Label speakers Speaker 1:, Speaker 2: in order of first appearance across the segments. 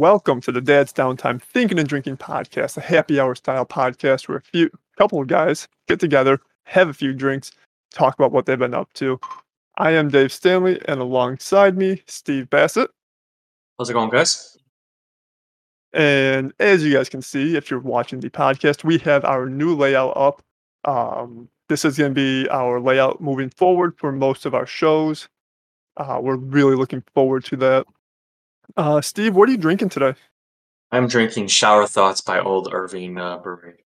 Speaker 1: Welcome to the Dad's Downtime Thinking and Drinking podcast, a happy hour style podcast where a few couple of guys get together, have a few drinks, talk about what they've been up to. I am Dave Stanley, and alongside me, Steve Bassett.
Speaker 2: How's it going, guys?
Speaker 1: And as you guys can see, if you're watching the podcast, we have our new layout up. Um, this is going to be our layout moving forward for most of our shows. Uh, we're really looking forward to that. Uh, Steve, what are you drinking today?
Speaker 2: I'm drinking Shower Thoughts by Old Irving uh, Brewery.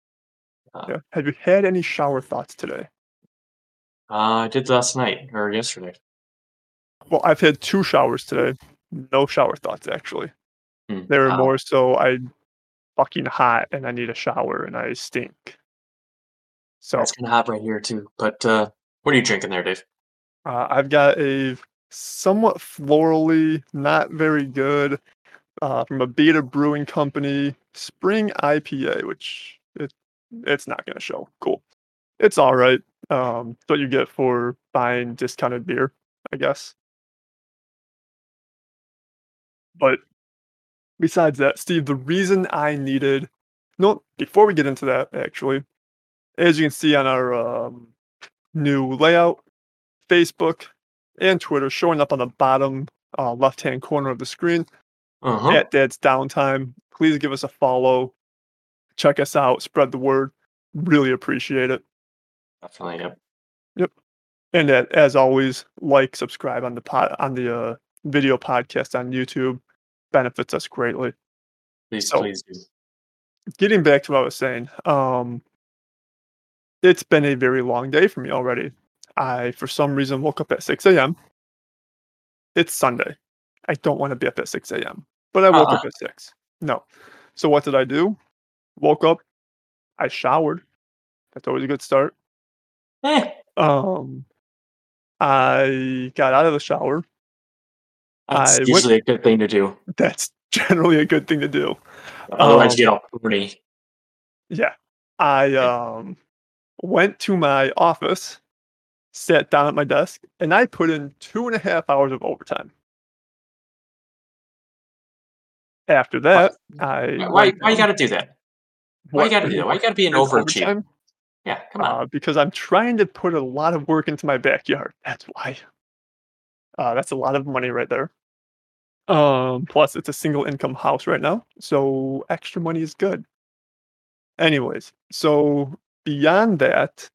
Speaker 2: Uh,
Speaker 1: Yeah. Have you had any shower thoughts today?
Speaker 2: uh, I did last night or yesterday.
Speaker 1: Well, I've had two showers today. No shower thoughts, actually.
Speaker 2: Hmm,
Speaker 1: They were
Speaker 2: wow.
Speaker 1: more so I fucking hot and I need a shower and I stink. So
Speaker 2: It's kind of hot right here too. But uh, what are you drinking there, Dave?
Speaker 1: uh, I've got a somewhat florally, not very good, uh, from a Beta Brewing Company Spring IPA, which it it's not gonna show. Cool. It's all right. Um, it's what you get for buying discounted beer, I guess. But besides that, Steve, the reason I needed no before we get into that, actually, as you can see on our um, new layout, Facebook and Twitter showing up on the bottom uh, left hand corner of the screen
Speaker 2: Uh-huh.
Speaker 1: at Dad's Downtime. Please give us a follow. Check us out. Spread the word. Really appreciate it.
Speaker 2: Definitely. Yep. Yep.
Speaker 1: And uh, as always, like, subscribe on the pod, on the uh, video podcast on YouTube. Benefits us greatly.
Speaker 2: Please,
Speaker 1: So-
Speaker 2: please do.
Speaker 1: Getting back to what I was saying, um, it's been a very long day for me already. I, for some reason, woke up at 6 a.m. It's Sunday. I don't want to be up at 6 a.m., but I woke
Speaker 2: Uh-uh.
Speaker 1: up at 6. No. So what did I do? Woke up. I showered. That's always a good start.
Speaker 2: Eh,
Speaker 1: Um, I got out of the shower.
Speaker 2: that's
Speaker 1: I went-
Speaker 2: usually a good thing to do.
Speaker 1: That's generally a good thing to do.
Speaker 2: Otherwise,
Speaker 1: Um,
Speaker 2: you get pruny.
Speaker 1: Yeah. I um went to my office, sat down at my desk, and I put in two and a half hours of overtime. After that, I
Speaker 2: Why? Why, you got to do that? Why you got to do that? Why you got to be an overachiever?
Speaker 1: overtime?
Speaker 2: Yeah, come on.
Speaker 1: Uh, because I'm trying to put a lot of work into my backyard. That's why. Uh, that's a lot of money right there. Um, plus, it's a single income house right now, so extra money is good. Anyways, so beyond that,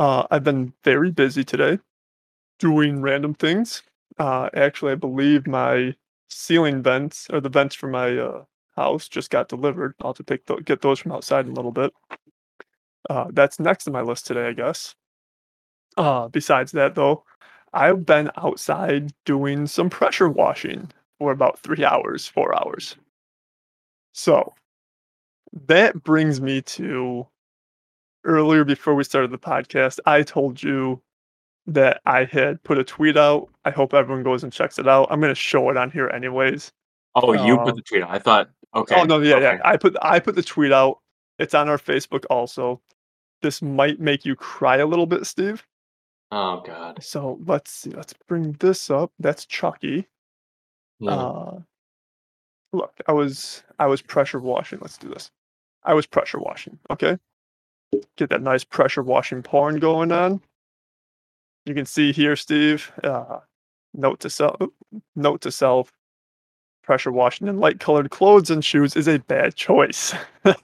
Speaker 1: uh, I've been very busy today doing random things. Uh, actually, I believe my ceiling vents or the vents for my uh, house just got delivered. I'll have to take tho- get those from outside in a little bit. Uh, that's next on my list today, I guess. Uh, besides that, though, I've been outside doing some pressure washing for about three hours, four hours. So that brings me to earlier before we started the podcast. I told you that I had put a tweet out. I hope everyone goes and checks it out. I'm going to show it on here, anyways.
Speaker 2: oh, you put the tweet. out. I thought. Okay.
Speaker 1: Oh no, yeah,
Speaker 2: okay.
Speaker 1: yeah. I put I put the tweet out. It's on our Facebook also. This might make you cry a little bit, Steve.
Speaker 2: Oh God.
Speaker 1: So let's see. Let's bring this up. That's Chucky.
Speaker 2: Yeah.
Speaker 1: Uh, look, I was I was pressure washing. Let's do this. I was pressure washing. Okay, get that nice pressure washing porn going on. You can see here, Steve. Uh, note to self. Note to self. Pressure washing in light colored clothes and shoes is a bad choice.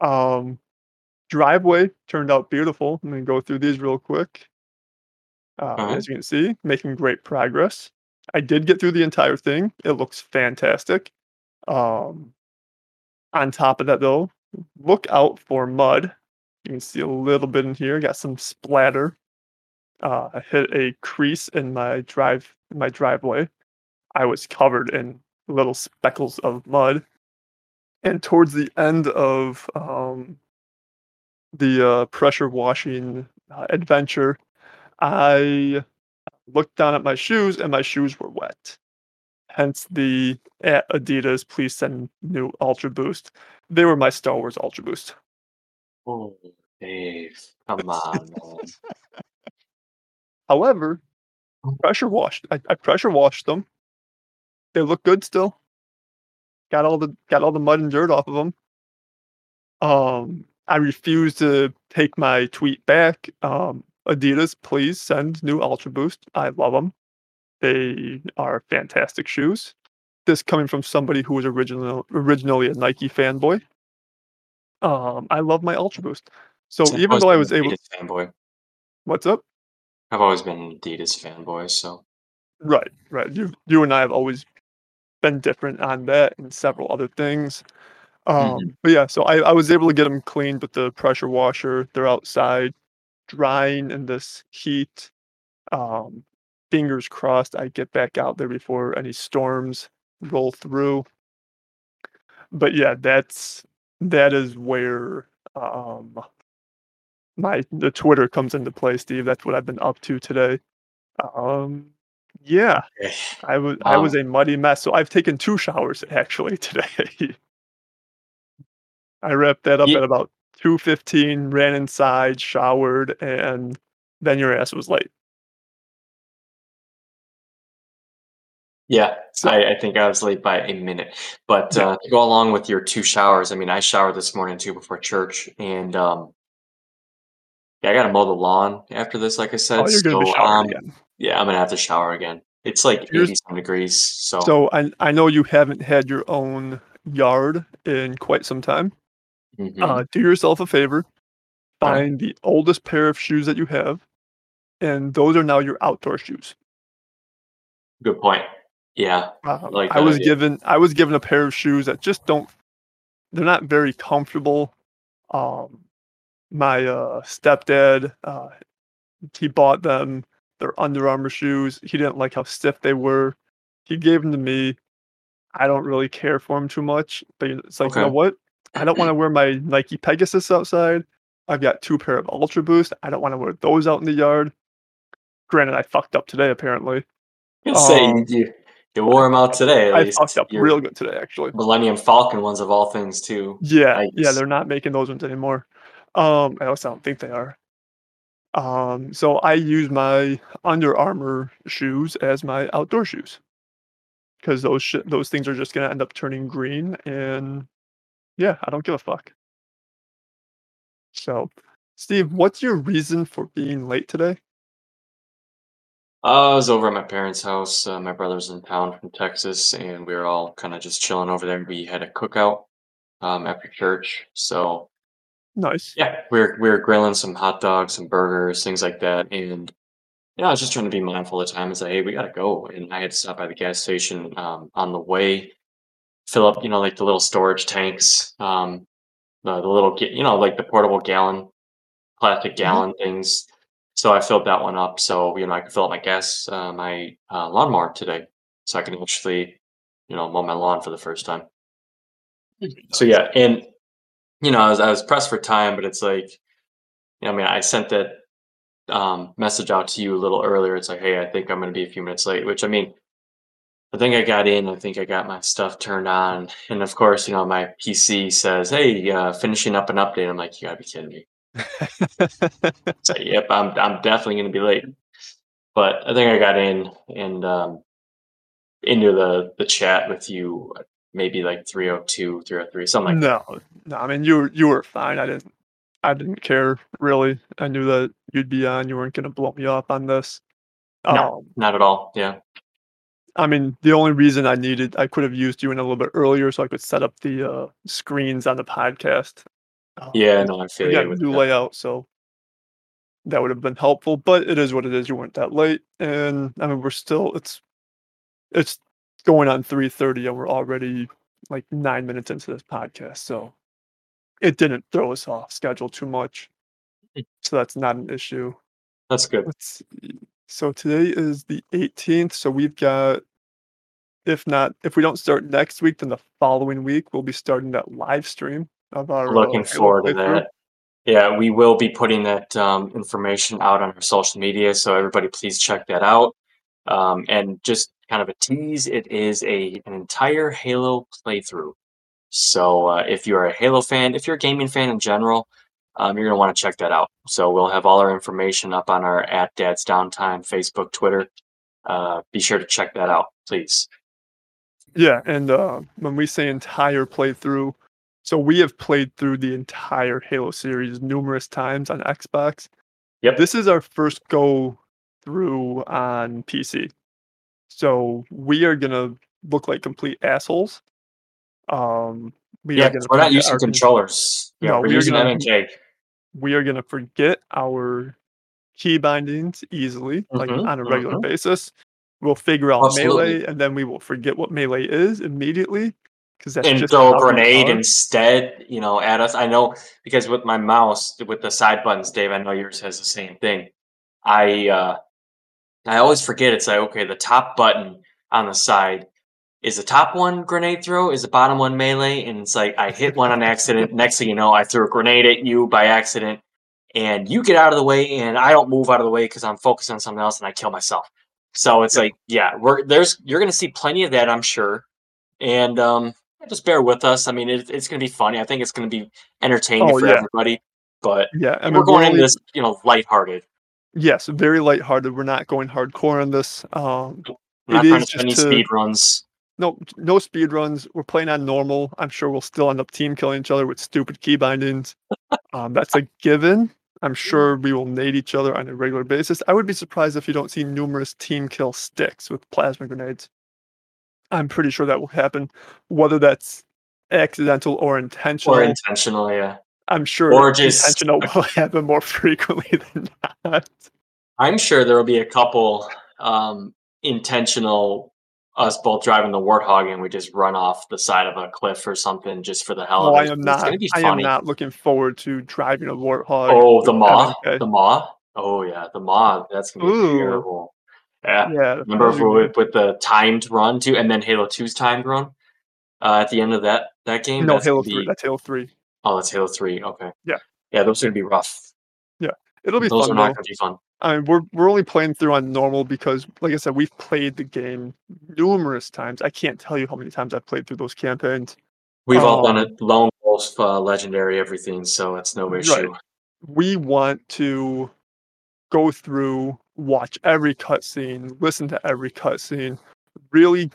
Speaker 1: um, driveway turned out beautiful. I'm gonna go through these real quick. Uh,
Speaker 2: Uh-huh.
Speaker 1: As you can see, making great progress. I did get through the entire thing. It looks fantastic. Um, on top of that, though, look out for mud. You can see a little bit in here. Got some splatter. Uh, I hit a crease in my drive in my driveway. I was covered in little speckles of mud. And towards the end of um, the uh, pressure washing uh, adventure, I looked down at my shoes and my shoes were wet. Hence the at Adidas, please send new Ultra Boost. They were my Star Wars Ultra Boost.
Speaker 2: Oh, Dave. Come on.
Speaker 1: However, pressure washed. I, I pressure washed them. They look good still. got all the got all the mud and dirt off of them. Um, I refuse to take my tweet back. Um, Adidas, please send new Ultra Boost. I love them. They are fantastic shoes. This coming from somebody who was original, originally a Nike fanboy. Um, I love my Ultra Boost. So
Speaker 2: I've
Speaker 1: even though I was able,
Speaker 2: Adidas fanboy.
Speaker 1: what's up?
Speaker 2: I've always been an Adidas fanboy, so
Speaker 1: Right, right. You, you and I have always been different on that and several other things. Um, but yeah, so I, I was able to get them cleaned with the pressure washer. They're outside drying in this heat. Um, fingers crossed I get back out there before any storms roll through. But yeah, that's that is where um my the Twitter comes into play, Steve. That's what I've been up to today. Um, yeah, I was I was
Speaker 2: Um,
Speaker 1: a muddy mess. So I've taken two showers actually today. I wrapped that up
Speaker 2: Ye
Speaker 1: at about 2:15, ran inside, showered, and then your ass was late.
Speaker 2: Yeah,
Speaker 1: So
Speaker 2: I, I think I was late by a minute. But uh, to go along with your two showers, I mean, I showered this morning too before church, and um, yeah, I got to mow the lawn after this, like I said.
Speaker 1: Oh, you're gonna
Speaker 2: So um,
Speaker 1: again.
Speaker 2: yeah, I'm gonna have to shower again. It's like
Speaker 1: Here's
Speaker 2: 80 some degrees, so
Speaker 1: so I I know you haven't had your own yard in quite some time.
Speaker 2: mhm.
Speaker 1: Uh, do yourself a favor,
Speaker 2: Okay.
Speaker 1: find the oldest pair of shoes that you have, and those are now your outdoor shoes.
Speaker 2: Good point. Yeah, I
Speaker 1: Um,
Speaker 2: like
Speaker 1: I was
Speaker 2: idea.
Speaker 1: given I was given a pair of shoes that just don't they're not very comfortable. Um, my uh, stepdad, uh, he bought them. They're Under Armour shoes. He didn't like how stiff they were. He gave them to me. I don't really care for them too much, but it's like, you know what? I don't want to wear my Nike Pegasus outside. I've got two pair of Ultra Boost. I don't want to wear those out in the yard. Granted, I fucked up today apparently.
Speaker 2: I'd say
Speaker 1: Um,
Speaker 2: you you wore them out today
Speaker 1: I fucked up
Speaker 2: Your
Speaker 1: real good today actually.
Speaker 2: Millennium Falcon ones of all things too.
Speaker 1: Yeah, yeah, they're not making those ones anymore. Um, I also don't think they are. Um, so I use my Under Armour shoes as my outdoor shoes because those sh- those things are just gonna end up turning green, and yeah, I don't give a fuck. So, Steve, what's your reason for being late today?
Speaker 2: I was over at my parents' house. Uh, my brother's in town from Texas, and we were all kind of just chilling over there. We had a cookout um, after church, so
Speaker 1: Nice.
Speaker 2: yeah, we were we were grilling some hot dogs, some burgers, things like that. And yeah, I was just trying to be mindful of the time and say, hey, we gotta go. And I had to stop by the gas station um, on the way, fill up, you know, like the little storage tanks, um, the, the little, you know, like the portable gallon, plastic
Speaker 1: hmm
Speaker 2: gallon things. So I filled that one up, so you know I could fill up my gas, uh, my uh, lawnmower today, so I can actually, you know, mow my lawn for the first time. So yeah, and you know, I was I was pressed for time, but it's like, you know, I mean, I sent that um, message out to you a little earlier. It's like, hey, I think I'm going to be a few minutes late. Which I mean, I think I got in. I think I got my stuff turned on, and of course, you know, my PC says, hey, uh, finishing up an update. I'm like, you gotta be kidding me. So yep, I'm I'm definitely going to be late. But I think I got in and um, into the the chat with you, uh, maybe like 302, 303, something like that.
Speaker 1: No, no, I mean you were you were fine. I didn't I didn't care really. I knew that you'd be on. You weren't gonna blow me off on this.
Speaker 2: No,
Speaker 1: Um,
Speaker 2: not at all. Yeah.
Speaker 1: I mean, the only reason I needed I could have used you in a little bit earlier so I could set up the uh, screens on the podcast. Um,
Speaker 2: Yeah, no, I feel
Speaker 1: we got
Speaker 2: you
Speaker 1: a new
Speaker 2: that.
Speaker 1: layout, so that would have been helpful. But it is what it is. You weren't that late, and I mean we're still it's it's going on three thirty, and we're already like nine minutes into this podcast, so it didn't throw us off schedule too much.
Speaker 2: Mm,
Speaker 1: So that's not an issue.
Speaker 2: That's good.
Speaker 1: Let's see. So today is the 18th. So we've got, if not, if we don't start next week, then the following week we'll be starting that live stream
Speaker 2: Looking forward to that. Yeah, we will be putting that um, information out on our social media, so everybody please check that out. Um, and just kind of a tease, it is a an entire Halo playthrough. So uh, if you're a Halo fan, if you're a gaming fan in general, um, you're gonna want to check that out. So we'll have all our information up on our at Dad's Downtime Facebook, Twitter. Uh, be sure to check that out, please.
Speaker 1: Yeah, and, uh, when we say entire playthrough, so we have played through the entire Halo series numerous times on Xbox.
Speaker 2: Yep.
Speaker 1: This is our first go through on PC. So we are gonna look like complete assholes. Um, we are
Speaker 2: Yeah, 'cause we're not using controllers. Yeah,
Speaker 1: No,
Speaker 2: we're
Speaker 1: we are
Speaker 2: using
Speaker 1: gonna
Speaker 2: M&K.
Speaker 1: we are gonna forget our key bindings easily, like,
Speaker 2: Mhm,
Speaker 1: on a regular
Speaker 2: mhm.
Speaker 1: basis. We'll figure out
Speaker 2: Absolutely.
Speaker 1: melee, and then we will forget what melee is immediately, 'cause that's
Speaker 2: And throw a grenade instead, you know, at us. I know because with my mouse, with the side buttons, Dave, I know yours has the same thing. I, uh I always forget it's like, okay, the top button on the side, is the top one grenade throw? Is the bottom one melee? And it's like, I hit one on accident, next thing you know, I threw a grenade at you by accident, and you get out of the way, and I don't move out of the way because I'm focused on something else, and I kill myself. So it's
Speaker 1: Yeah.
Speaker 2: like, yeah, we're there's you're gonna see plenty of that, I'm sure. And, um, just bear with us. I mean, it it's gonna be funny. I think it's gonna be entertaining
Speaker 1: Oh,
Speaker 2: for
Speaker 1: yeah.
Speaker 2: everybody, but
Speaker 1: Yeah, I
Speaker 2: we're
Speaker 1: mean, we're
Speaker 2: going into this, you know, lighthearted.
Speaker 1: Yes, very lighthearted, we're not going hardcore on this, um, it
Speaker 2: not trying to
Speaker 1: is
Speaker 2: do
Speaker 1: just
Speaker 2: any
Speaker 1: to
Speaker 2: speed runs.
Speaker 1: No, no speed runs, we're playing on normal, I'm sure we'll still end up team killing each other with stupid key bindings. Um, that's a given. I'm sure we will nade each other on a regular basis. I would be surprised if you don't see numerous team kill sticks with plasma grenades. I'm pretty sure that will happen, whether that's accidental or intentional.
Speaker 2: Or
Speaker 1: intentional.
Speaker 2: yeah.
Speaker 1: I'm sure
Speaker 2: Or just
Speaker 1: intentional will happen more frequently than not.
Speaker 2: I'm sure there will be a couple, um, intentional us both driving the Warthog, and we just run off the side of a cliff or something just for the hell
Speaker 1: Oh,
Speaker 2: of
Speaker 1: I
Speaker 2: it.
Speaker 1: am not I am not looking forward to driving a Warthog
Speaker 2: Oh, the Maw? The Maw? Oh, yeah, the Maw, that's gonna be
Speaker 1: Ooh.
Speaker 2: terrible. Yeah.
Speaker 1: Yeah,
Speaker 2: Remember
Speaker 1: that'd
Speaker 2: if
Speaker 1: be
Speaker 2: we
Speaker 1: weird.
Speaker 2: with with the timed run too, and then Halo 2's timed run, uh, at the end of that that game?
Speaker 1: No,
Speaker 2: That's
Speaker 1: Halo
Speaker 2: gonna
Speaker 1: 3,
Speaker 2: be
Speaker 1: that's Halo 3.
Speaker 2: Oh, it's Halo 3, okay.
Speaker 1: Yeah.
Speaker 2: Yeah, those are gonna be rough.
Speaker 1: Yeah, it'll be
Speaker 2: Those are
Speaker 1: fun,
Speaker 2: not
Speaker 1: though.
Speaker 2: gonna be fun.
Speaker 1: I mean, we're we're only playing through on normal because, like I said, we've played the game numerous times. I can't tell you how many times I've played through those campaigns.
Speaker 2: We've all done
Speaker 1: Um
Speaker 2: it, lone wolf, uh, legendary, everything, so it's no
Speaker 1: Right.
Speaker 2: issue.
Speaker 1: We want to go through, watch every cutscene, listen to every cutscene, really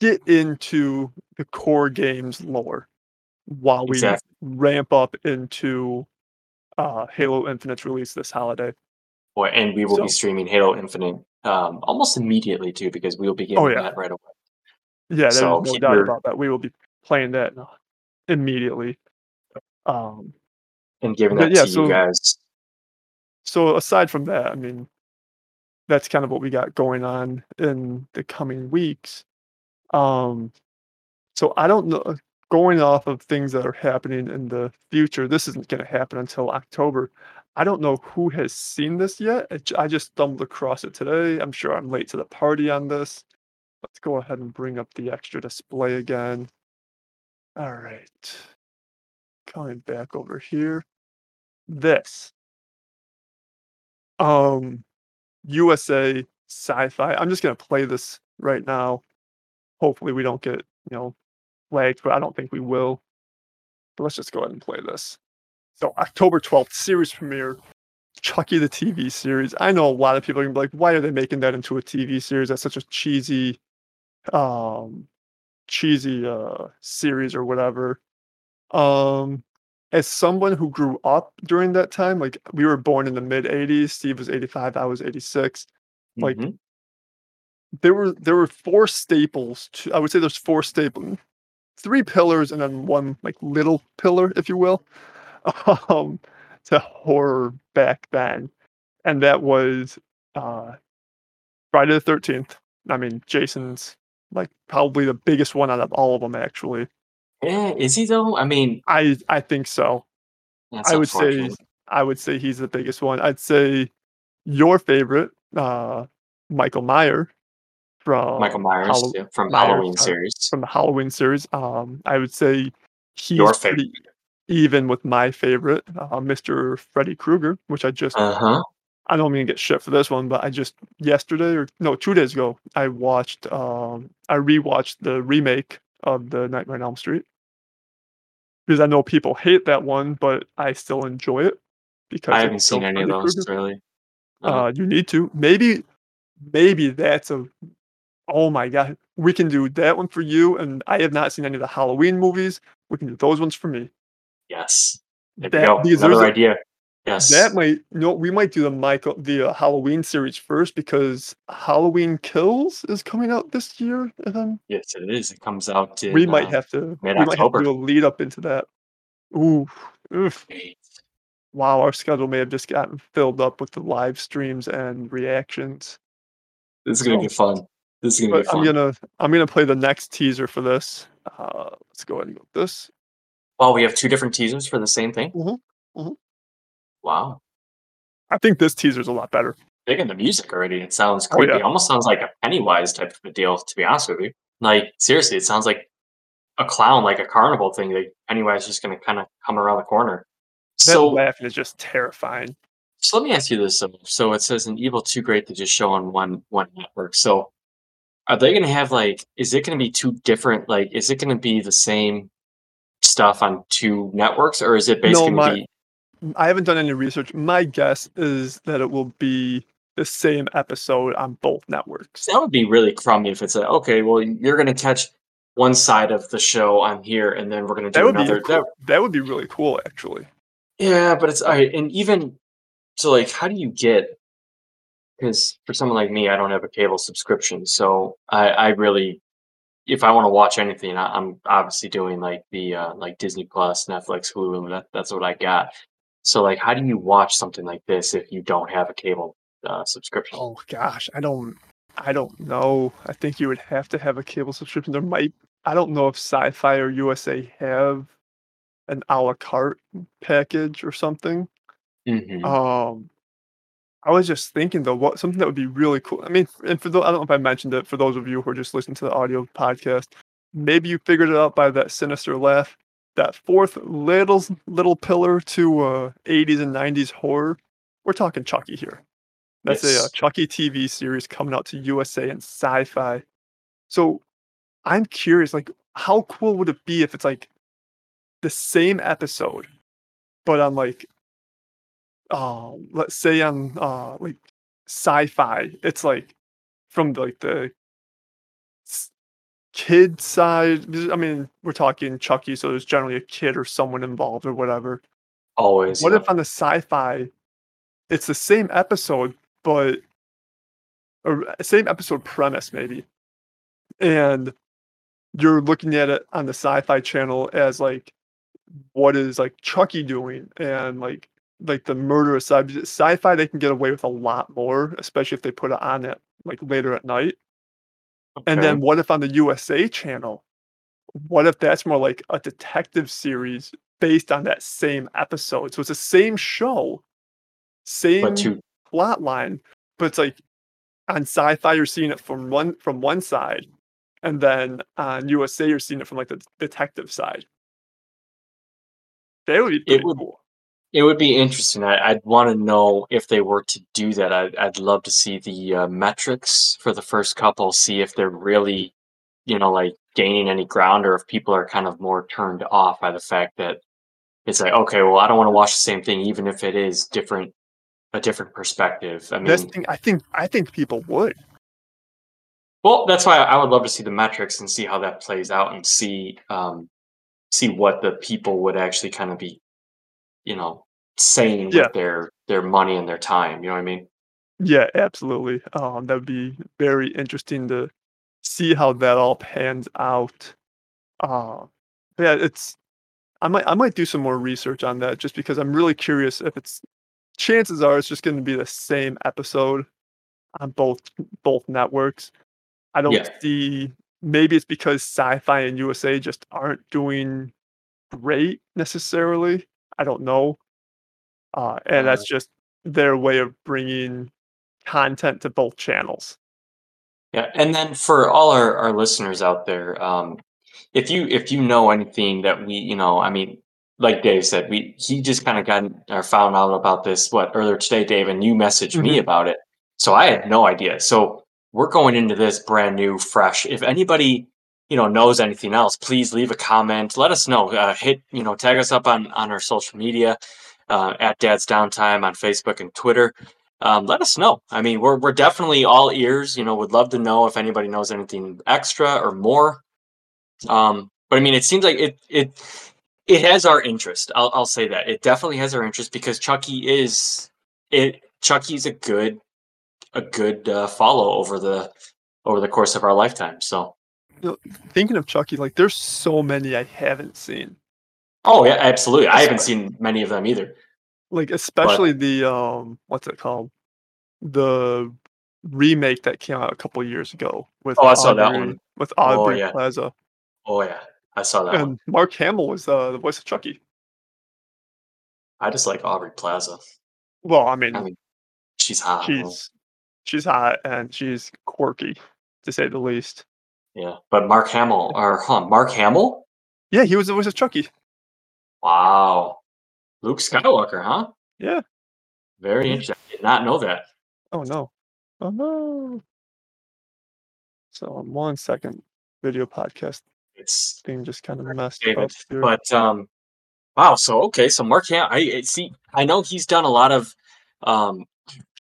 Speaker 1: get into the core game's lore while we
Speaker 2: Exactly.
Speaker 1: ramp up into, uh, Halo Infinite's release this holiday.
Speaker 2: Boy, and we will be streaming Halo Infinite, um, almost immediately too because we'll be
Speaker 1: Oh,
Speaker 2: getting
Speaker 1: yeah.
Speaker 2: that right away.
Speaker 1: Yeah, there's
Speaker 2: So
Speaker 1: no doubt
Speaker 2: your
Speaker 1: about that. We will be playing that, immediately. Um
Speaker 2: and giving that
Speaker 1: yeah,
Speaker 2: to you
Speaker 1: so
Speaker 2: guys.
Speaker 1: so aside from that, I mean, that's kind of what we got going on in the coming weeks. Um, so I don't know going off of things that are happening in the future, this isn't gonna happen until October. I don't know who has seen this yet. I just stumbled across it today. I'm sure I'm late to the party on this. Let's go ahead and bring up the extra display again. Alright. Coming back over here. This um, USA Syfy. I'm just gonna play this right now. Hopefully, we don't get, you know, flagged, but I don't think we will. But let's just go ahead and play this. So October 12th, series premiere, Chucky the TV series. I know a lot of people are gonna be like, "Why are they making that into a TV series? That's such a cheesy, um, cheesy, uh, series or whatever." Um, as someone who grew up during that time, like, we were born in the mid-80s, Steve was 85, I was 86, like
Speaker 2: Mhm.
Speaker 1: there were there were 4 staples to I would say there's 4 staple 3 pillars and then 1, like, little pillar, if you will, um, to horror back then, and that was, uh, Friday the 13th. I mean, Jason's, like, probably the biggest one out of all of them actually.
Speaker 2: Eh, is he though? I mean
Speaker 1: I I think so. I would say. I would say he's the biggest one. I'd say your favorite, uh, Michael Meyer
Speaker 2: Michael
Speaker 1: from
Speaker 2: Myers,
Speaker 1: Hallow
Speaker 2: yeah, from
Speaker 1: Myers,
Speaker 2: Halloween
Speaker 1: sorry,
Speaker 2: series.
Speaker 1: from the Halloween series. Um, I would say
Speaker 2: Your
Speaker 1: he's
Speaker 2: favorite.
Speaker 1: pretty even with my favorite, uh, Mr. Freddy Krueger, which I just
Speaker 2: Uh-huh.
Speaker 1: I don't mean to get shit for this one, but I just yesterday or no, 2 days ago, I watched, um I rewatched the remake of the Nightmare on Elm Street. Because I know people hate that one, but I still enjoy it because
Speaker 2: I haven't seen any of those,
Speaker 1: Krueger.
Speaker 2: really. No.
Speaker 1: Uh, you need to. Maybe maybe that's a oh my god. we can do that one for you, and I have not seen any of the Halloween movies. We can do those ones for me.
Speaker 2: Yes. There
Speaker 1: That
Speaker 2: go. Another idea. Yes.
Speaker 1: that might no, we might do the Michael the uh, Halloween series first because Halloween Kills is coming out this year, then
Speaker 2: yes, it is. It comes out in
Speaker 1: we might
Speaker 2: uh,
Speaker 1: have to we might have to do a lead up into that. Ooh, oof. Wow, our schedule may have just gotten filled up with the live streams and reactions.
Speaker 2: This is gonna
Speaker 1: So-
Speaker 2: be fun. This is gonna be
Speaker 1: But I'm gonna I'm gonna play the next teaser for this. Uh, let's go ahead and go with this.
Speaker 2: Oh, we have two different teasers for the same thing.
Speaker 1: Mhm, mhm.
Speaker 2: Wow.
Speaker 1: I think this teaser's a lot better.
Speaker 2: Big the music already. It sounds
Speaker 1: Oh,
Speaker 2: creepy.
Speaker 1: yeah.
Speaker 2: Almost sounds like a Pennywise type of a deal, to be honest with you. Like, seriously, it sounds like a clown, like a carnival thing. Like Pennywise is just gonna kind of come around the corner.
Speaker 1: That
Speaker 2: So
Speaker 1: laughing is just terrifying.
Speaker 2: So let me ask you this: so, so it says an evil too great to just show on one one network. So are they going to have like? Is it going to be two different? Like, is it going to be the same stuff on two networks, or is it basically
Speaker 1: my-
Speaker 2: be?
Speaker 1: I haven't done any research. My guess is that it will be the same episode on both networks.
Speaker 2: That would be really crummy if it's like, okay, well, you're going to catch one side of the show on here, and then we're going to do That
Speaker 1: would be
Speaker 2: another.
Speaker 1: cool. that would be really cool, actually.
Speaker 2: Yeah, but it's all right. And even so, like, how do you get? Because for someone like me, I don't have a cable subscription, so I, I really, if I want to watch anything, I, I'm obviously doing like the uh, like Disney Plus, Netflix, Hulu. That, that's what I got. So, like, how do you watch something like this if you don't have a cable uh, subscription?
Speaker 1: Oh gosh, I don't I don't know. I think you would have to have a cable subscription. There might I don't know if Syfy or USA have an a la carte package or something.
Speaker 2: Mhm.
Speaker 1: Um I was just thinking though, what something that would be really cool. I mean, and for those, I don't know if I mentioned it for those of you who are just listening to the audio podcast, maybe you figured it out by that sinister laugh. That fourth little little pillar to uh, 80s and 90s horror. We're talking Chucky here. That's a uh, Chucky TV series coming out to USA and Syfy. So I'm curious, like, how cool would it be if it's like the same episode, but on like uh let's say on uh like Syfy it's like from like the kid side i mean we're talking chucky so there's generally a kid or someone involved or whatever
Speaker 2: Always.
Speaker 1: what
Speaker 2: yeah.
Speaker 1: if on the Syfy it's the same episode but or same episode premise maybe and you're looking at it on the Syfy channel as like what is like chucky doing and like like the murderous side Syfy they can get away with a lot more especially if they put it on it like later at night and then what if on the usa channel what if that's more like a detective series based on that same episode so it's the same show same
Speaker 2: two
Speaker 1: plot line, but it's like on Syfy you're seeing it from one from one side, and then on USA you're seeing it from like the detective side. That would be pretty
Speaker 2: would-
Speaker 1: cool.
Speaker 2: It would be interesting. I, I'd want to know if they were to do that. I'd, I'd love to see the uh, metrics for the first couple, see if they're really, you know, like gaining any ground or if people are kind of more turned off by the fact that it's like, okay, well, I don't want to watch the same thing, even if it is different, a different perspective. I mean,
Speaker 1: thing, I think, I think people would.
Speaker 2: well, that's why I would love to see the metrics and see how that plays out and see, um, see what the people would actually kind of be, you know, saying
Speaker 1: Yeah.
Speaker 2: with their their money and their time. You know what I mean?
Speaker 1: Yeah, absolutely. Um, that would be very interesting to see how that all pans out. Uh, yeah, it's. I might I might do some more research on that just because I'm really curious if it's. Chances are it's just going to be the same episode on both both networks. I don't
Speaker 2: Yeah.
Speaker 1: see. Maybe it's because Syfy and USA just aren't doing great necessarily. I don't know. Uh, and
Speaker 2: Uh,
Speaker 1: that's just their way of bringing content to both channels.
Speaker 2: Yeah, and then for all our, our listeners out there, um, if you if you know anything that we, you know, I mean, like Dave said, we he just kind of got or found out about this what earlier today, Dave, and you messaged me
Speaker 1: Mhm.
Speaker 2: about it. So I had no idea. So we're going into this brand new, fresh. If anybody you know knows anything else, please leave a comment. Let us know. Uh, hit you know tag us up on on our social media uh, at Dad's Downtime on Facebook and Twitter. um, let us know. I mean, we're we're definitely all ears. You know, would love to know if anybody knows anything extra or more. Um, but I mean, it seems like it it it has our interest. I'll I'll say that it definitely has our interest because Chucky is it. Chucky's a good a good uh, follow over the over the course of our lifetime. So
Speaker 1: Thinking of Chucky, like there's so many I haven't seen.
Speaker 2: Oh yeah, absolutely. I haven't seen many of them either.
Speaker 1: Like especially the um what's it called? The remake that came out a couple years ago with
Speaker 2: Oh, I saw that
Speaker 1: Aubrey-
Speaker 2: one.
Speaker 1: with
Speaker 2: Oh,
Speaker 1: Aubrey
Speaker 2: yeah.
Speaker 1: Plaza.
Speaker 2: Oh yeah, I saw that one.
Speaker 1: And Mark Hamill was uh, the voice of Chucky.
Speaker 2: I just like Aubrey Plaza.
Speaker 1: Well, I mean,
Speaker 2: I mean, She's hot.
Speaker 1: she's she's hot and she's quirky, to say the least.
Speaker 2: Yeah, but Mark Hamill or huh, Mark Hamill?
Speaker 1: Yeah, he was the voice of Chucky.
Speaker 2: Wow, Luke Skywalker, huh?
Speaker 1: Yeah.
Speaker 2: Very interesting. I did not know that.
Speaker 1: Oh no. Oh no. So um, one second, video podcast
Speaker 2: It's
Speaker 1: thing just kind of messed
Speaker 2: David,
Speaker 1: up. Here.
Speaker 2: but um, wow. So okay, so Mark Hamill. I I- see. I know he's done a lot of um,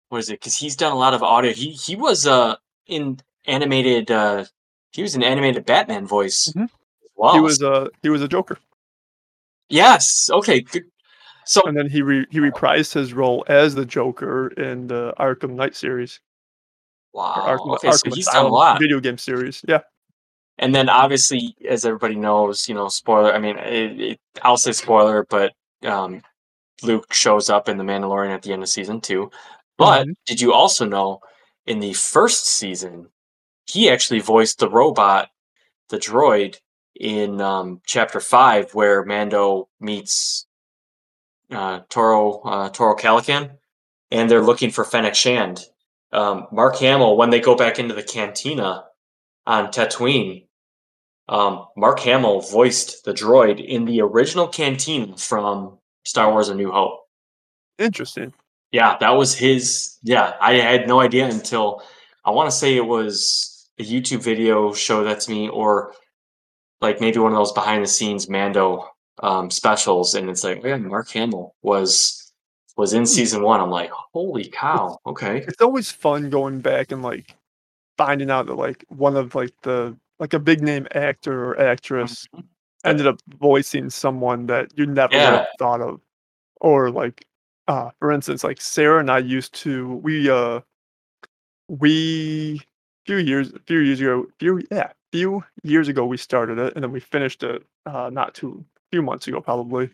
Speaker 2: what is it? Because he's done a lot of audio. He he was uh in animated. uh He was an animated Batman voice.
Speaker 1: Mhm.
Speaker 2: as Well,
Speaker 1: he was a he was a Joker,
Speaker 2: yes. Okay. Good. So
Speaker 1: and then he re- he reprised his role as the Joker in the Arkham Knight series,
Speaker 2: wow.
Speaker 1: Arkham,
Speaker 2: Okay, so
Speaker 1: Arkham
Speaker 2: he's done a lot.
Speaker 1: video game series. Yeah,
Speaker 2: And then obviously, as everybody knows, you know, spoiler. I mean, it, it, I'll say spoiler, but um, Luke shows up in the Mandalorian at the end of season two. But
Speaker 1: Mhm.
Speaker 2: did you also know in the first season, he actually voiced the robot, the droid, in um, chapter five, where Mando meets uh, Toro uh, Toro Calican, and they're looking for Fennec Shand. Um, Mark Hamill, when they go back into the cantina on Tatooine, um, Mark Hamill voiced the droid in the original cantina from Star Wars: A New Hope.
Speaker 1: interesting.
Speaker 2: Yeah, that was his. Yeah, I had no idea until I want to say it was a YouTube video showed that to me, or like maybe one of those behind the scenes Mando um, specials, and it's like, oh yeah, Mark Hamill was was in season one. I'm like, holy cow! Okay,
Speaker 1: It's always fun going back and like finding out that like one of like the like a big name actor or actress ended up voicing someone that you never would
Speaker 2: Yeah.
Speaker 1: have thought of, or like uh for instance like sarah and i used to we uh we few years a few years ago few yeah few years ago we started it and then we finished it uh not too few months ago probably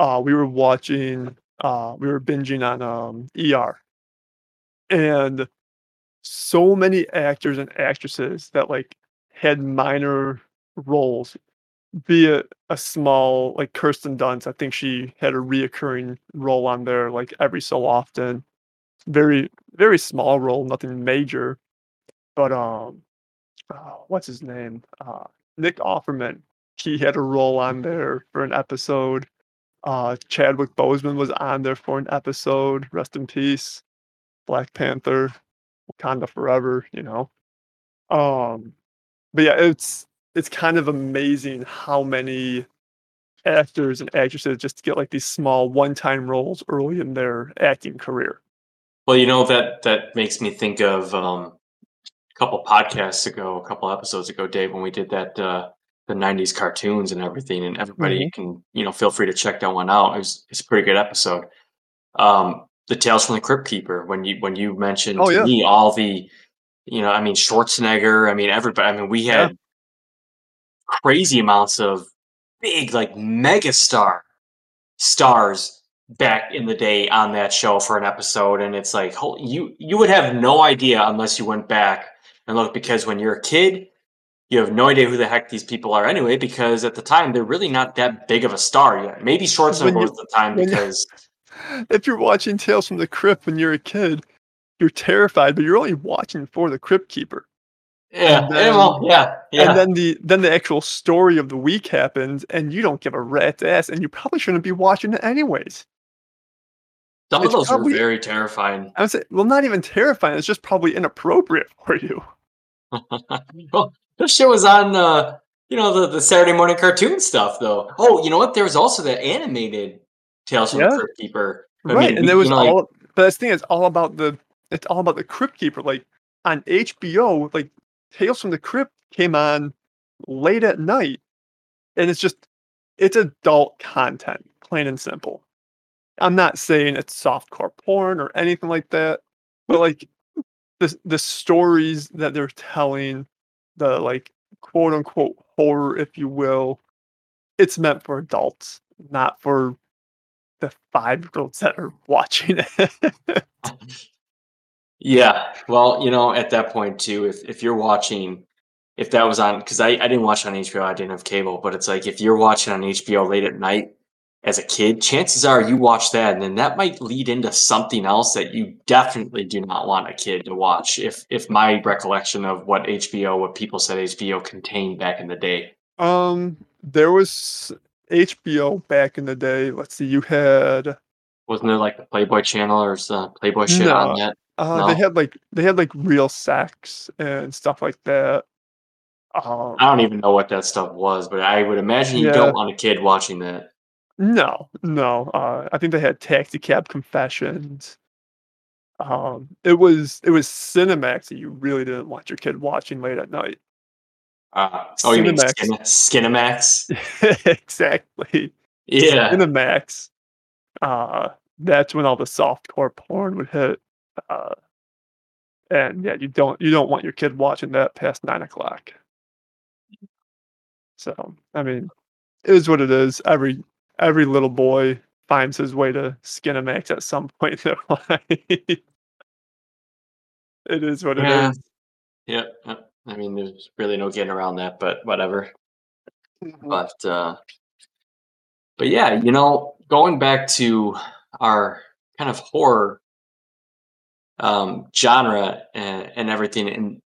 Speaker 1: uh we were watching uh we were binging on um er and so many actors and actresses that like had minor roles be it a small like Kirsten Dunst. I think she had a reoccurring role on there like every so often. Very very small role, nothing major. But um uh, what's his name? Uh Nick Offerman. He had a role on there for an episode. Uh Chadwick Boseman was on there for an episode. Rest in peace. Black Panther. Wakanda forever, you know. Um but yeah, it's it's kind of amazing how many actors and actresses just get like these small one-time roles early in their acting career.
Speaker 2: well, you know that that makes me think of um, couple podcasts ago, a couple episodes ago, Dave, when we did that uh, the '90s cartoons and everything, and everybody can you know feel free to check that one out. It was it's a pretty good episode. Um, the Tales from the Crypt Keeper when you when you mentioned
Speaker 1: Oh,
Speaker 2: to
Speaker 1: yeah.
Speaker 2: me all the you know I mean Schwarzenegger, I mean everybody. I mean we
Speaker 1: Yeah.
Speaker 2: had crazy amounts of big like megastar stars back in the day on that show for an episode and it's like you you would have no idea unless you went back and look, because when you're a kid you have no idea who the heck these people are anyway because at the time they're really not that big of a star yet maybe Schwarzenegger was at the time because
Speaker 1: If you're watching Tales from the Crypt when you're a kid, you're terrified, but you're only watching for the Crypt Keeper.
Speaker 2: yeah,
Speaker 1: and
Speaker 2: yeah, well, yeah yeah
Speaker 1: And then the then the actual story of the week happens, and you don't give a rat's ass, and you probably shouldn't be watching it anyways.
Speaker 2: Some of
Speaker 1: it's
Speaker 2: those
Speaker 1: probably-
Speaker 2: were very terrifying
Speaker 1: I would say, well, not even terrifying. It's just probably inappropriate for you.
Speaker 2: well, this shit was on uh you know the, the Saturday morning cartoon stuff though. Oh, you know what? There was also that animated Tales from
Speaker 1: Yeah.
Speaker 2: the Crypt Keeper. I
Speaker 1: right,
Speaker 2: mean,
Speaker 1: and there was
Speaker 2: know, like-
Speaker 1: all But this thing is all about the it's all about the Crypt Keeper. Like on HBO, like Tales from the Crypt came on late at night, and it's just it's adult content, plain and simple. I'm not saying it's softcore porn or anything like that, but like the the stories that they're telling, the like quote unquote horror, if you will, it's meant for adults, not for the five year olds that are watching it.
Speaker 2: Yeah. Well, you know, at that point too, if if you're watching, if that was on, because I I didn't watch on HBO, I didn't have cable, but it's like if you're watching on HBO late at night as a kid, chances are you watch that, and then that might lead into something else that you definitely do not want a kid to watch. If if my recollection of what HBO, what people said HBO contained back in the day.
Speaker 1: um, there was HBO back in the day. Let's see, you had
Speaker 2: Wasn't there like the Playboy channel or some Playboy shit on
Speaker 1: yet?
Speaker 2: that?
Speaker 1: uh, they had like they had like real sex and stuff like that. Um,
Speaker 2: I don't even know what that stuff was, but I would imagine you
Speaker 1: Yeah.
Speaker 2: don't want a kid watching that.
Speaker 1: No, no. Uh, I think they had Taxi Cab Confessions. Um, it was it was Cinemax that you really didn't want your kid watching late at night.
Speaker 2: Uh, oh, you mean
Speaker 1: Cinemax.
Speaker 2: Skin- Skinamax?
Speaker 1: exactly.
Speaker 2: Yeah.
Speaker 1: Cinemax. Uh, that's when all the softcore porn would hit. Uh, and yeah, you don't you don't want your kid watching that past nine o'clock. So I mean, it is what it is. Every every little boy finds his way to Skinamax at some point in their life. it is what it is.
Speaker 2: Yeah. I mean, there's really no getting around that, but whatever.
Speaker 1: Mhm.
Speaker 2: But uh, but yeah, you know, going back to our kind of horror um, genre and, and everything, and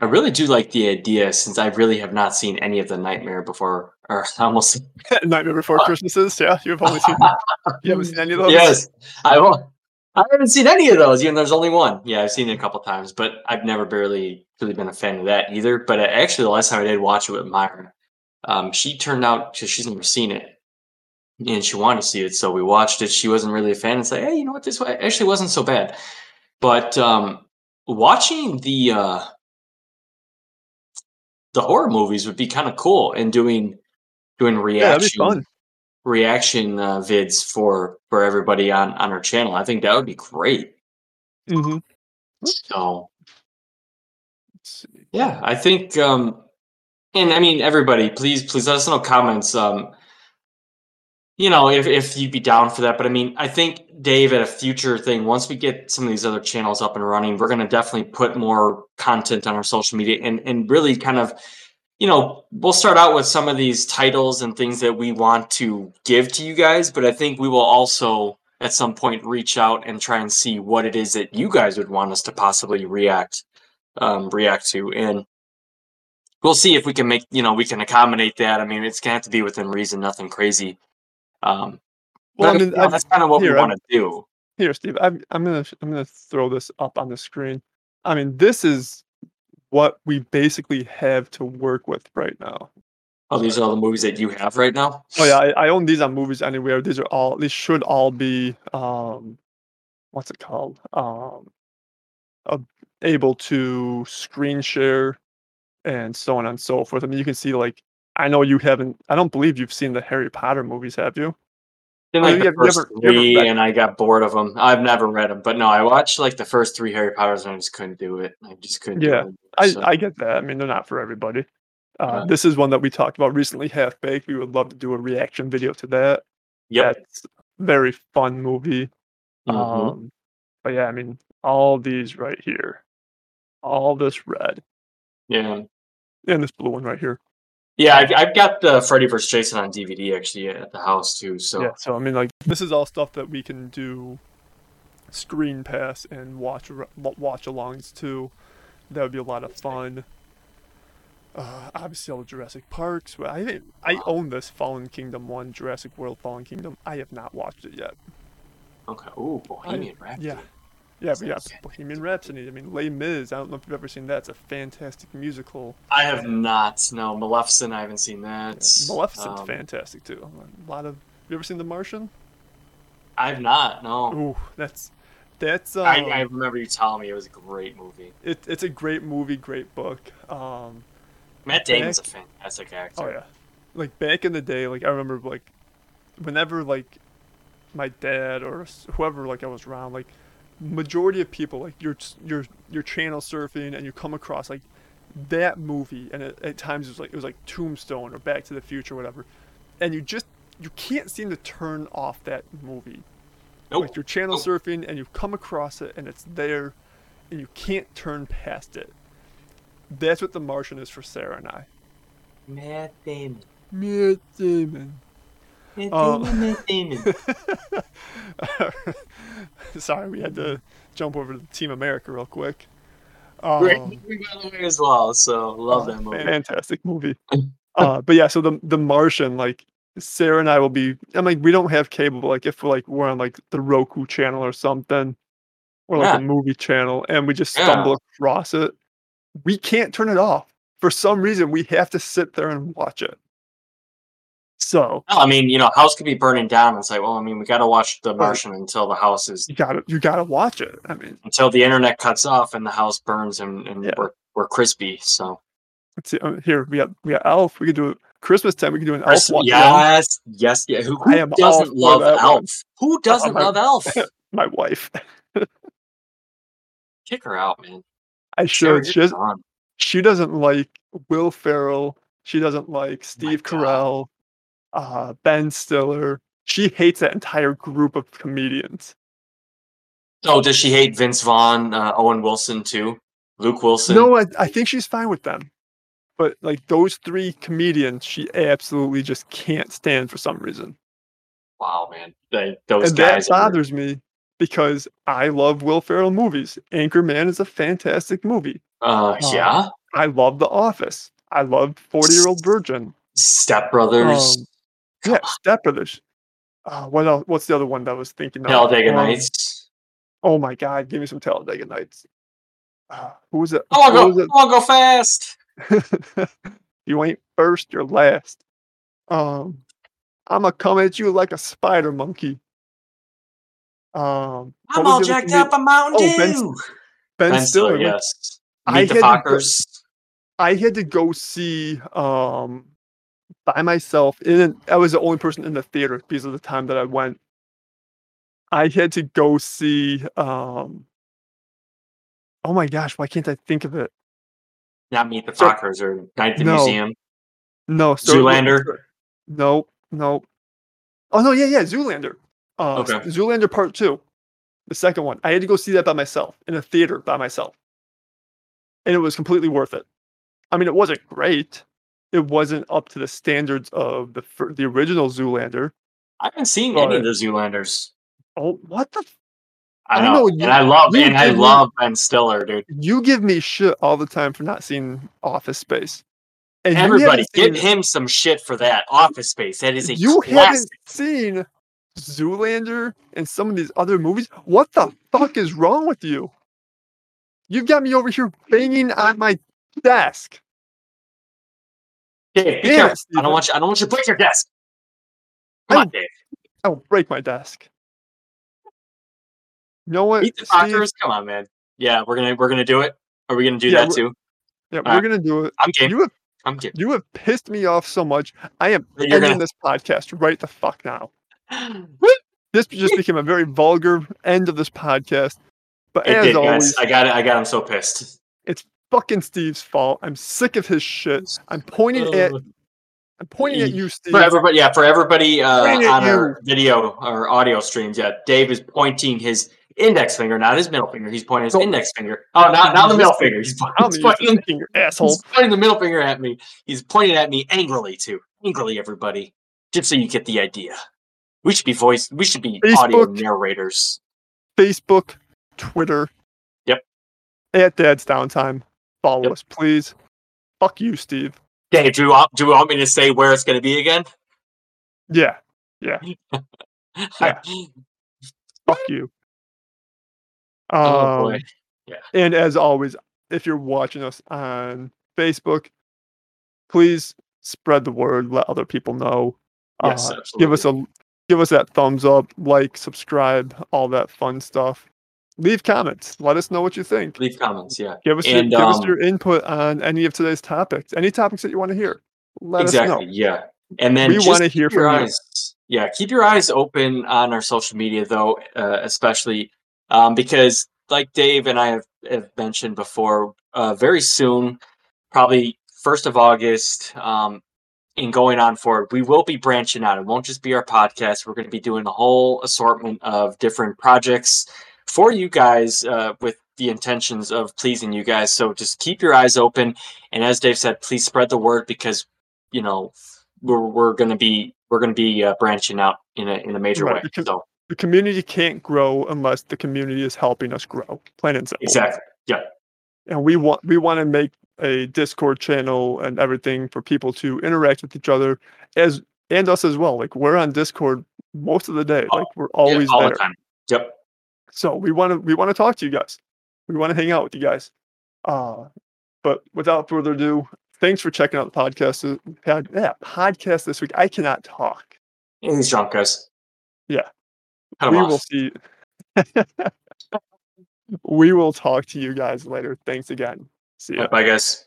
Speaker 2: I really do like the idea since I really have not seen any of the Nightmare before, or almost
Speaker 1: Nightmare Before Christmases. Yeah, you've only seen you haven't seen any of those.
Speaker 2: Yes, I won't. I haven't seen any of those. Even there's only one. Yeah, I've seen it a couple times, but I've never really really been a fan of that either. But uh, actually, the last time I did watch it with Myra, um, she turned out because she's never seen it, and she wanted to see it, so we watched it. She wasn't really a fan, and said, "Hey, you know what? This actually wasn't so bad." But um, watching the uh, the horror movies would be kind of cool, and doing doing reaction
Speaker 1: fun.
Speaker 2: reaction uh, vids for for everybody on on our channel. I think that would be great.
Speaker 1: Mm-hmm.
Speaker 2: So yeah, I think um and I mean everybody, please please let us know comments. Um you know, if if you'd be down for that. But I mean, I think Dave at a future thing, once we get some of these other channels up and running, we're gonna definitely put more content on our social media and and really kind of you know, we'll start out with some of these titles and things that we want to give to you guys, but I think we will also at some point reach out and try and see what it is that you guys would want us to possibly react um, react to, and we'll see if we can make you know we can accommodate that. I mean, it's gonna have to be within reason, nothing crazy. Um,
Speaker 1: Well, I mean,
Speaker 2: know,
Speaker 1: I've-
Speaker 2: that's kind of what
Speaker 1: here,
Speaker 2: we want to do.
Speaker 1: Here, Steve, I'm I'm gonna I'm gonna throw this up on the screen. I mean, this is what we basically have to work with right now.
Speaker 2: Oh, these are all the movies that you have right now.
Speaker 1: Oh yeah, I, I own these on Movies Anywhere. These are all these should all be um, what's it called? Um, uh, able to screen share and so on and so forth. I mean, you can see like I know you haven't. I don't believe you've seen the Harry Potter movies, have you?
Speaker 2: Then like the first
Speaker 1: ever- you ever
Speaker 2: three,
Speaker 1: read-
Speaker 2: and I got bored of them. I've never read them, but no, I watched like the first three Harry Potters, and I just couldn't do it. I just couldn't. do
Speaker 1: Yeah,
Speaker 2: it anymore,
Speaker 1: I, I get that. I mean, they're not for everybody. Uh,
Speaker 2: Yeah.
Speaker 1: This is one that we talked about recently, Half Baked. We would love to do a reaction video to that.
Speaker 2: yep.
Speaker 1: That's a very fun movie.
Speaker 2: Mhm.
Speaker 1: Um, but yeah, I mean, all these right here, all this red,
Speaker 2: yeah.
Speaker 1: and this blue one right here.
Speaker 2: Yeah, I've, I've got the Freddy vs. Jason on DVD actually at the house too. So
Speaker 1: Yeah, so I mean, like this is all stuff that we can do screen pass and watch watch alongs too. That would be a lot of fun. Uh, obviously, all the Jurassic Parks. I didn't- I own this Fallen Kingdom one, Jurassic World Fallen Kingdom. I have not watched it yet.
Speaker 2: okay. Oh, Bohemian Rhapsody.
Speaker 1: yeah. Yeah, we got
Speaker 2: Sounds-
Speaker 1: Bohemian Rhapsody. I mean, Les Mis. I don't know if you've ever seen that. It's a fantastic musical.
Speaker 2: I have not. No, Maleficent. I haven't seen
Speaker 1: Yeah,
Speaker 2: that.
Speaker 1: Maleficent's
Speaker 2: Um,
Speaker 1: fantastic too. A lot of. You ever seen The Martian?
Speaker 2: I've not. No.
Speaker 1: Ooh, that's That's um,
Speaker 2: I, I remember you telling me it was a great movie.
Speaker 1: it, it's a great movie, great book. Um,
Speaker 2: Matt Damon's a fantastic actor.
Speaker 1: oh yeah, like back in the day, like I remember like whenever like my dad or whoever like I was around, like majority of people like you're s- you're you're channel surfing and you come across like that movie, and it, at times it was like it was like Tombstone or Back to the Future, whatever, and you just you can't seem to turn off that movie.
Speaker 2: Nope.
Speaker 1: Like you're channel
Speaker 2: Nope.
Speaker 1: surfing and you come across it and it's there, and you can't turn past it. That's what The Martian is for Sarah and I.
Speaker 2: Matt Damon.
Speaker 1: Matt Damon.
Speaker 2: Matt
Speaker 1: Um,
Speaker 2: Matt Damon.
Speaker 1: Sorry, we had to jump over to Team America real quick.
Speaker 2: Great
Speaker 1: Um,
Speaker 2: movie by the way as well. So love
Speaker 1: oh,
Speaker 2: that movie.
Speaker 1: Fantastic movie. uh, but yeah, so the the Martian, like Sarah and I will be. I'm like, we don't have cable, but like if we're like we're on like the Roku channel or something, or like
Speaker 2: Yeah.
Speaker 1: a movie channel, and we just stumble across it, we can't turn it off. For some reason, we have to sit there and watch it. So
Speaker 2: No, I mean, you know, house could be burning down. It's like, well, I mean, we got to watch The Martian until the house is
Speaker 1: you gotta you gotta watch it. I mean,
Speaker 2: until the internet cuts off and the house burns and, and
Speaker 1: Yeah.
Speaker 2: we're we're crispy. So
Speaker 1: let's see. uh, Here we got we got Elf. We could do it Christmas time. We can do an Elf. Watch along.
Speaker 2: yes, yes, yeah. Who, who doesn't love
Speaker 1: that one.
Speaker 2: Elf? Who doesn't
Speaker 1: my-
Speaker 2: love Elf?
Speaker 1: My wife.
Speaker 2: Kick her out, man.
Speaker 1: I should. She, she doesn't like Will Ferrell. She doesn't like Steve. Carell, uh, Ben Stiller. She hates that entire group of comedians.
Speaker 2: Oh, does she hate Vince Vaughn, uh, Owen Wilson too? Luke Wilson?
Speaker 1: No, I, I think she's fine with them. But like those three comedians, she absolutely just can't stand for some reason.
Speaker 2: Wow, man. They, those
Speaker 1: and that
Speaker 2: guys. are-
Speaker 1: bothers me because I love Will Ferrell movies. Anchorman is a fantastic movie.
Speaker 2: uh,
Speaker 1: Oh.
Speaker 2: yeah.
Speaker 1: I love The Office. I love Forty Year Old Virgin.
Speaker 2: Step Brothers.
Speaker 1: Um, Yeah, Step Brothers. Uh, what else? What's the other one that I was thinking of?
Speaker 2: Talladega
Speaker 1: Um,
Speaker 2: Nights.
Speaker 1: Oh my God! Give me some Talladega Nights. Uh, who was it?
Speaker 2: I want to go. I want to go fast.
Speaker 1: you ain't first, you're last. Um, I'ma come at you like a spider monkey. Um,
Speaker 2: I'm all jacked up on Mountain
Speaker 1: Oh, Ben- Ben,
Speaker 2: Ben
Speaker 1: Stiller.
Speaker 2: Stiller, yes.
Speaker 1: I
Speaker 2: the
Speaker 1: had to go-
Speaker 2: Fockers.
Speaker 1: I had to go see um by myself. And I was the only person in the theater because of the time that I went. I had to go see um Oh my gosh, why can't I think of it?
Speaker 2: Not Meet the
Speaker 1: So-
Speaker 2: Fockers or Night at the
Speaker 1: No.
Speaker 2: Museum.
Speaker 1: No, so
Speaker 2: Zoolander?
Speaker 1: No, no. Oh no, yeah, yeah, Zoolander. Uh
Speaker 2: Okay.
Speaker 1: Zoolander part two. The second one. I had to go see that by myself in a theater by myself. And it was completely worth it. I mean, it wasn't great. It wasn't up to the standards of the the original Zoolander.
Speaker 2: I haven't seen any of the Zoolanders.
Speaker 1: Oh, what the? F-
Speaker 2: I
Speaker 1: I
Speaker 2: know,
Speaker 1: know,
Speaker 2: and I love
Speaker 1: you
Speaker 2: and I
Speaker 1: me-
Speaker 2: love Ben Stiller, dude.
Speaker 1: you give me shit all the time for not seeing Office Space. And
Speaker 2: Everybody, give him some shit for that. Office Space. That is a
Speaker 1: You
Speaker 2: classic.
Speaker 1: haven't seen Zoolander and some of these other movies. What the fuck is wrong with you? You've got me over here banging on my desk.
Speaker 2: Dave, be careful. I don't want you. I don't want you to break your desk. Come
Speaker 1: I-
Speaker 2: on, Dave.
Speaker 1: I will break my desk. You know what?
Speaker 2: The. Come on, man. Yeah, we're gonna we're gonna do it. Are we gonna do
Speaker 1: Yeah,
Speaker 2: that too?
Speaker 1: Yeah,
Speaker 2: Alright.
Speaker 1: we're gonna do it.
Speaker 2: I'm game.
Speaker 1: You have
Speaker 2: I'm game.
Speaker 1: you have pissed me off so much. I am
Speaker 2: You're
Speaker 1: ending
Speaker 2: gonna.
Speaker 1: this podcast right the fuck now. This just became a very vulgar end of this podcast. But
Speaker 2: It
Speaker 1: as
Speaker 2: did,
Speaker 1: always,
Speaker 2: guys. I got it. I got him so pissed.
Speaker 1: Fucking Steve's fault. I'm sick of his shit. I'm pointing at I'm pointing at you, Steve.
Speaker 2: For everybody, yeah, for everybody uh, on our video or audio streams, yeah, Dave is pointing his index finger, not his middle finger. He's pointing his
Speaker 1: No.
Speaker 2: index finger. Oh, not, not the middle finger. He's, po-
Speaker 1: I'm
Speaker 2: he's, pointing,
Speaker 1: finger, asshole.
Speaker 2: he's pointing the middle finger at me. He's pointing at me angrily too. Angrily, everybody, just so you get the idea. We should be voice. We should be audio narrators.
Speaker 1: Facebook, Twitter.
Speaker 2: Yep.
Speaker 1: At Dad's Downtime. Follow
Speaker 2: Yep.
Speaker 1: us, please. Fuck you, Steve.
Speaker 2: Dave, do you want, do you want me to say where it's going to be again?
Speaker 1: Yeah, Yeah. yeah. fuck you. Um,
Speaker 2: oh boy.
Speaker 1: And as always, if you're watching us on Facebook, please spread the word. Let other people know.
Speaker 2: Yes,
Speaker 1: Uh, give us a give us that thumbs up, like, subscribe, all that fun stuff. Leave comments. Let us know what you think.
Speaker 2: Leave comments, yeah.
Speaker 1: Give us
Speaker 2: And,
Speaker 1: your, give us
Speaker 2: um
Speaker 1: your input on any of today's topics. Any topics that you want to hear. Let us
Speaker 2: Exactly,
Speaker 1: know.
Speaker 2: yeah. And then
Speaker 1: We wanna hear
Speaker 2: keep your
Speaker 1: from you.
Speaker 2: yeah, keep your eyes open on our social media though, uh, especially um, because like Dave and I have, have mentioned before, uh, very soon, probably first of August, um, and going on forward, we will be branching out. It won't just be our podcast. We're going to be doing a whole assortment of different projects for you guys uh, with the intentions of pleasing you guys. So just keep your eyes open. And as Dave said, please spread the word because, you know, we're, we're going to be, we're going to be uh, branching out in a, in a major
Speaker 1: Right,
Speaker 2: way.
Speaker 1: because-
Speaker 2: So
Speaker 1: The community can't grow unless the community is helping us grow. Plain and simple.
Speaker 2: exactly. Yeah.
Speaker 1: and we want we want to make a discord channel and everything for people to interact with each other as and us as well like we're on discord most of the day
Speaker 2: Oh,
Speaker 1: like we're
Speaker 2: Yeah,
Speaker 1: always
Speaker 2: all
Speaker 1: there
Speaker 2: the time. Yep.
Speaker 1: So we want to we want to talk to you guys. We want to hang out with you guys. Uh but without further ado thanks for checking out the podcast uh, pod, yeah, podcast this week. I cannot talk.
Speaker 2: He's drunk, guys.
Speaker 1: Yeah.
Speaker 2: Cut
Speaker 1: we will see we will talk to you guys later. Thanks again. See ya.
Speaker 2: Bye, guys.